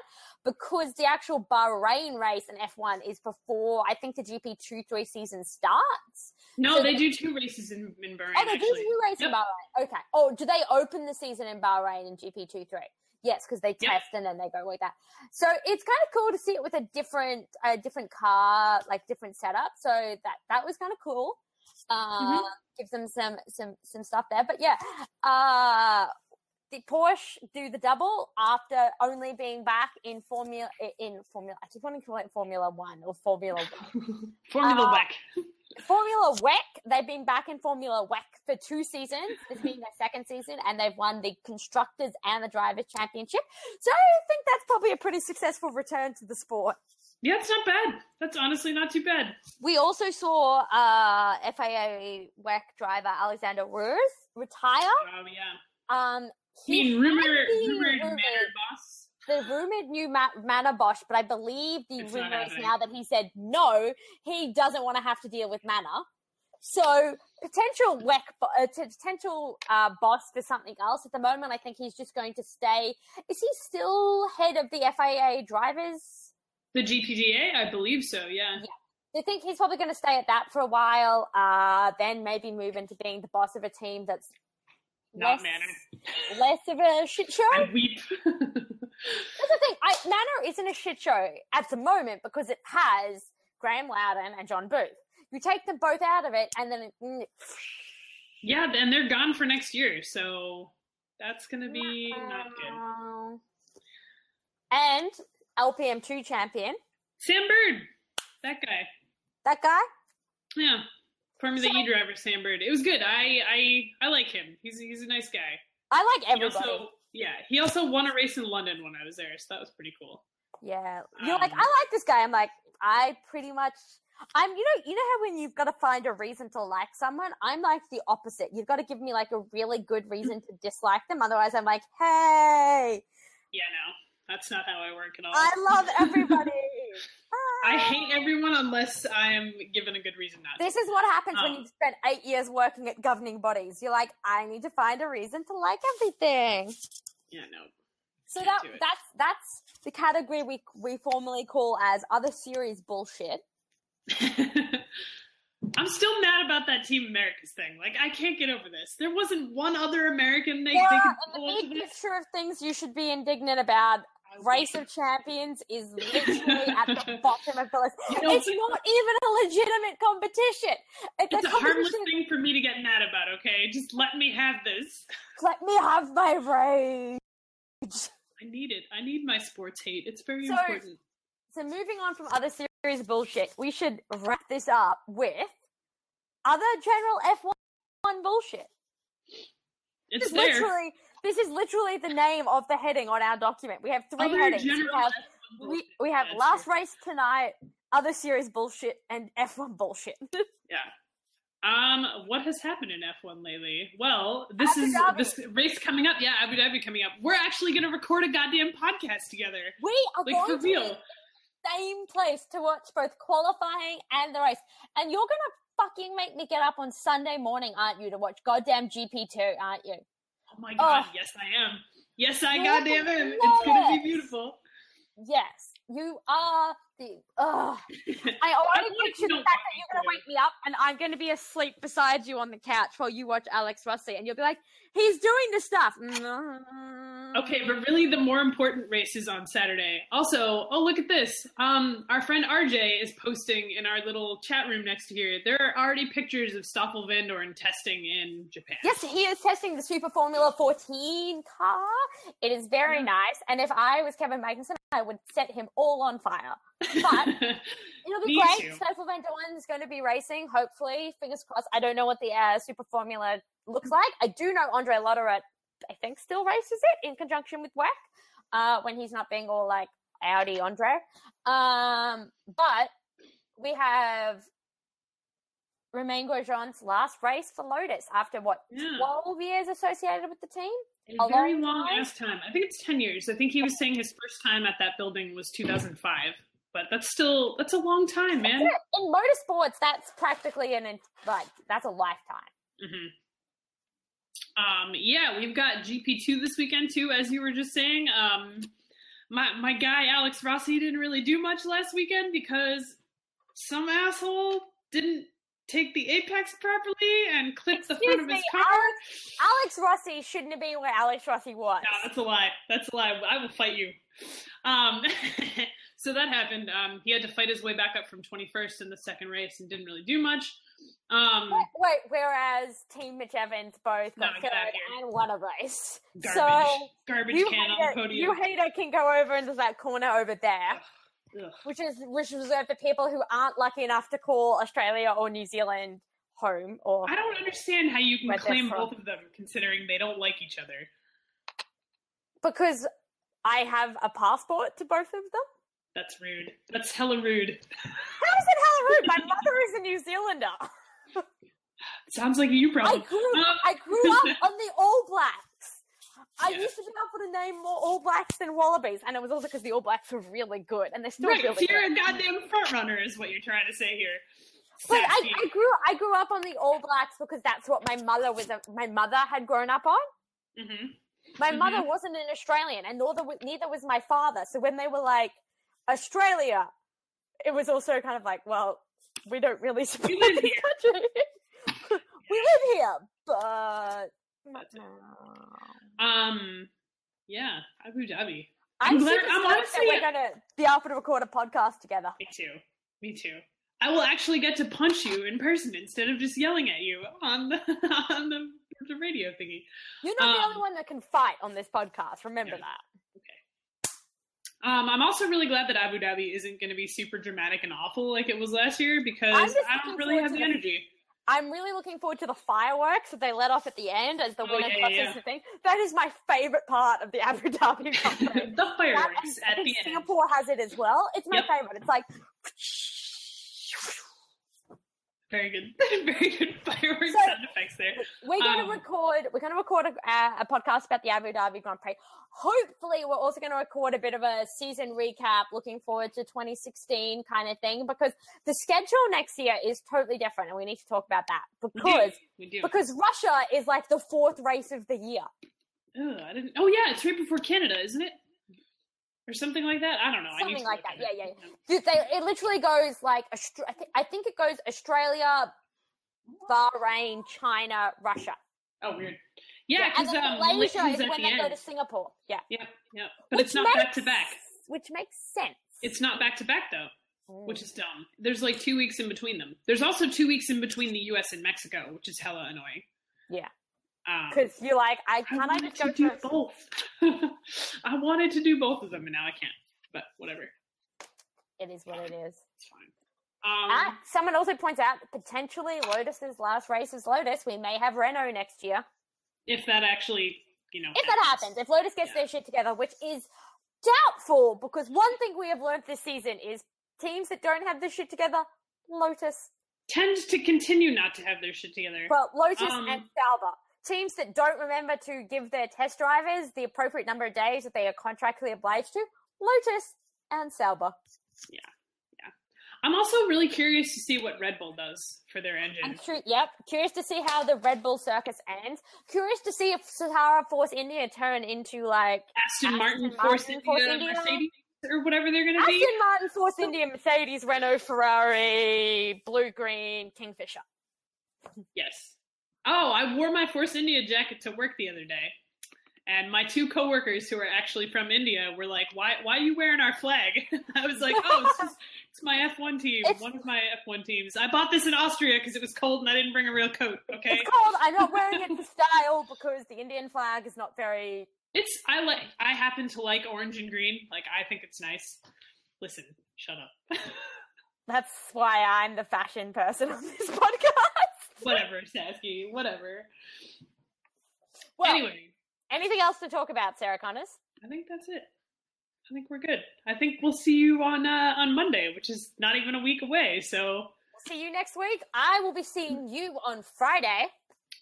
because the actual Bahrain race in F1 is before, I think the GP2 3 season starts. No, So they the- do two races in, in Bahrain. Oh, they do two races in Bahrain. Okay. Oh, do they open the season in Bahrain in GP2 3? Yes, because they Yep. test and then they go like that. So it's kind of cool to see it with a different, a different car, like different setup. So that that was kind of cool. Uh, Mm-hmm. Gives them some some some stuff there. But yeah, uh, did Porsche do the double after only being back in Formula in Formula? I keep wanting to call it Formula One or Formula Formula Uh, WEC. Formula WEC, they've been back in Formula WEC for two seasons. This being their second season, and they've won the constructors and the drivers championship. So I think that's probably a pretty successful return to the sport. Yeah, it's not bad. That's honestly not too bad. We also saw uh, FIA WEC driver Alexander Wurz retire. Oh yeah. Um, Rumor, rumored rumored- boss. the rumored new Ma- Manor Bosch, but I believe the It's rumor is now that he said no, he doesn't want to have to deal with Manor. So potential WEC, bo- uh, potential uh, boss for something else. At the moment, I think he's just going to stay. Is he still head of the FAA drivers? The GPDA, I believe so. Yeah. I think he's probably going to stay at that for a while. Uh, then maybe move into being the boss of a team that's Not less, Manor. less of a shit show. I weep. That's the thing. I, Manor isn't a shit show at the moment because it has Graeme Lowdon and John Booth. You take them both out of it, and then it, mm, yeah, and they're gone for next year, so that's gonna be not good. And LPM2 champion, Sam Bird, that guy. that guy. Yeah, Formula So- E driver Sam Bird. It was good. I I I like him. He's he's a nice guy. I like He everybody. also yeah he also won a race in London when I was there, so that was pretty cool. yeah, you're like, Um, I like this guy. I'm like, I pretty much. I'm, you know, you know how when you've got to find a reason to like someone, I'm like the opposite. You've got to give me like a really good reason to dislike them. Otherwise, I'm like, hey, Yeah, no, that's not how I work at all. I love everybody. I hate everyone unless I'm given a good reason not to. This is what happens when Oh. you've eight years working at governing bodies. You're like, I need to find a reason to like everything. Yeah, no. So that that's that's the category we we formally call as other series bullshit. I'm still mad about that Team America's thing. Like, I can't get over this. There wasn't one other American they, Yeah, they could pull the big picture of things you should be indignant about. Race of Champions is literally at the bottom of the list. You know, It's not even a legitimate competition. It's, It's a a harmless thing for me to get mad about, okay? Just let me have this. Let me have my rage. I need it. I need my sports hate. It's very So- important. So moving on from other series bullshit, we should wrap this up with other general F1 bullshit. It's there. literally this is literally the name of the heading on our document. We have three Other headings. We have we, we have That's last true. race tonight, other series bullshit, and F1 bullshit. Yeah. Um, what has happened in F1 lately? Well, this Abu is Dhabi. this race coming up. Yeah, Abu Dhabi coming up. We're actually going to record a goddamn podcast together. we are Like going for real. to the same place to watch both qualifying and the race, and you're gonna fucking make me get up on Sunday morning, aren't you, to watch goddamn GP2, aren't you? Oh my god, Oh. yes I am. Yes I You goddamn am. It's gonna it. be beautiful. Yes. You are the. Ugh. I already wanted picture the fact that you you're going to wake me up and I'm going to be asleep beside you on the couch while you watch Alex Rossi, and you'll be like, he's doing the stuff. Okay, but really the more important race is on Saturday. Also, oh look at this. Um, our friend RJ is posting in our little chat room next to here. There are already pictures of Stoffel Vandoorne testing in Japan. Yes, he is testing the Super Formula 14 car. It is very nice. And if I was Kevin Magnussen, I would set him all on fire. But it'll be great. too. Stoffel Van is going to be racing, hopefully. Fingers crossed. I don't know what the uh, Super Formula looks like. I do know Andre Lotterer, I think, still races it in conjunction with WEC uh, when he's not being all like Audi Andre. Um, but we have Romain Grosjean's last race for Lotus after what, Yeah. 12 years associated with the team? a a very long long time? ass time. I think it's ten years. I think he was saying his first time at that building was 2005. But that's still that's a long time, man. In motorsports, that's practically an, like, that's a lifetime. hmm Um, yeah, we've got GP2 this weekend too, as you were just saying. Um, my my guy Alex Rossi didn't really do much last weekend because some asshole didn't take the apex properly and clipped the front of his me, car. Alex, Alex Rossi shouldn't have been where Alex Rossi was. No, that's a lie. That's a lie. I will fight you. Um, so that happened. Um, he had to fight his way back up from 21st in the second race and didn't really do much. Um, Wait, wait, whereas Team Mitch Evans both got third and won a race. garbage, So garbage you can on the podium. you hater can go over into that corner over there, Ugh. which is which is reserved for people who aren't lucky enough to call Australia or New Zealand home. Or I don't understand how you can claim both of them, considering they don't like each other. because I have a passport to both of them. That's rude. That's hella rude. How is it hella rude? My mother is a New Zealander. Sounds like you I problem. grew Um, I grew up on the All Blacks. I Yeah. used to be able to name more All Blacks than Wallabies, and it was also because the All Blacks were really good, and they're still right, really you're good. a goddamn front runner, is what you're trying to say here. But I, I grew I grew up on the All Blacks because that's what my mother was. My mother had grown up on. Mhm. My Mhm. mother wasn't an Australian, and neither was, neither was my father. So when they were like Australia, it was also kind of like, well, we don't really support live this country. we live here, but. Um, yeah, Abu Dhabi. I'm, I'm glad- I'm honestly- we're gonna be able to record a podcast together. Me too. Me too. I will actually get to punch you in person instead of just yelling at you on the on the, the radio thingy. You're not the Um, only one that can fight on this podcast. Remember Yeah. that. Um, I'm also really glad that Abu Dhabi isn't going to be super dramatic and awful like it was last year because I don't really have the energy. I'm really looking forward to the fireworks that they let off at the end as the Oh, winner yeah, crosses yeah. the thing. That is my favorite part of the Abu Dhabi the fireworks I at the end. Singapore has it as well. It's my Yep. favorite. It's like Very good, very good fireworks So- sound effects there. we're going to Um, record. We're going to record a, uh, a podcast about the Abu Dhabi Grand Prix. Hopefully, we're also going to record a bit of a season recap, looking forward to 2016 kind of thing, because the schedule next year is totally different, and we need to talk about that We do. because we do. because Russia is like the fourth race of the year. Ugh, I didn't. Oh yeah, it's right before Canada, isn't it? Or something like that. I don't know. Something like that. at Yeah, it. yeah, Dude, they, it literally goes like I, think it goes Australia, Bahrain, China, Russia. Oh, weird. Yeah, because then um, Malaysia is when the they go to Singapore. Yeah, Yep, yep. But Which it's not back to back. which makes sense. It's not back to back though, Mm. which is dumb. There's like two weeks in between them. There's also two weeks in between the U.S. and Mexico, which is hella annoying. Yeah. Um, because you're like, I can't I wanted just go to do to both. I wanted to do both of them, and now I can't. But whatever, It is what it is. it's fine. Um, Ah, someone also points out potentially Lotus's last race is Lotus. We may have Renault next year. if that actually, you know, If that happens, if Lotus gets Yeah. their shit together, which is doubtful, because one thing we have learned this season is teams that don't have their shit together, Lotus, tends to continue not to have their shit together. well, Lotus Um, and Sauber. Teams that don't remember to give their test drivers the appropriate number of days that they are contractually obliged to, Lotus and Sauber. Yeah. yeah. I'm also really curious to see what Red Bull does for their engine. Yep. Curious to see how the Red Bull circus ends. Curious to see if Sahara Force India turn into like Aston Aston Martin, Martin, Force Force India, India. Mercedes. or whatever they're going to be. Aston Martin, Force India, Mercedes, Renault, Ferrari, Blue Green, Kingfisher. Yes. Oh, I wore my Force India jacket to work the other day. And my two coworkers who are actually from India were like, "Why? Why are you wearing our flag?" I was like, "Oh, it's, just, it's my F1 team, It's- one of my F1 teams. I bought this in Austria because it was cold and I didn't bring a real coat. Okay, It's called I'm not wearing it for style because the Indian flag is not very. it's I like. I happen to like orange and green. Like I think it's nice. Listen, shut up. That's why I'm the fashion person on this podcast. whatever, Sasky. Whatever. Well, anyway, anything else to talk about, Sarah Connors? I think that's it. I think we're good. I think we'll see you on uh, on Monday, which is not even a week away. So See you next week. I will be seeing you on Friday.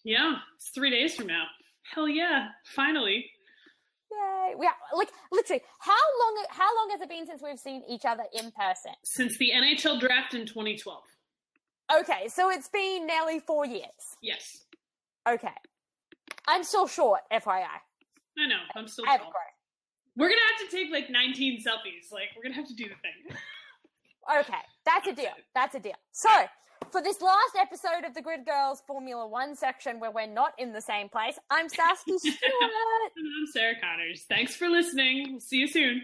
yeah, it's three days from now. Hell yeah! Finally, Yay! We are, like literally, how long? How long has it been since we've seen each other in person? since the NHL draft in 2012. Okay, so it's been nearly four years. Yes, Okay, I'm still short, FYI. I know. I'm still. I tall. We're gonna have to take like 19 selfies. Like we're gonna have to do the thing. Okay, that's a deal. That's a deal. So, for this last episode of the Grid Girls Formula One section where we're not in the same place, I'm Saskia Stewart. And I'm Sarah Connors. Thanks for listening. We'll see you soon.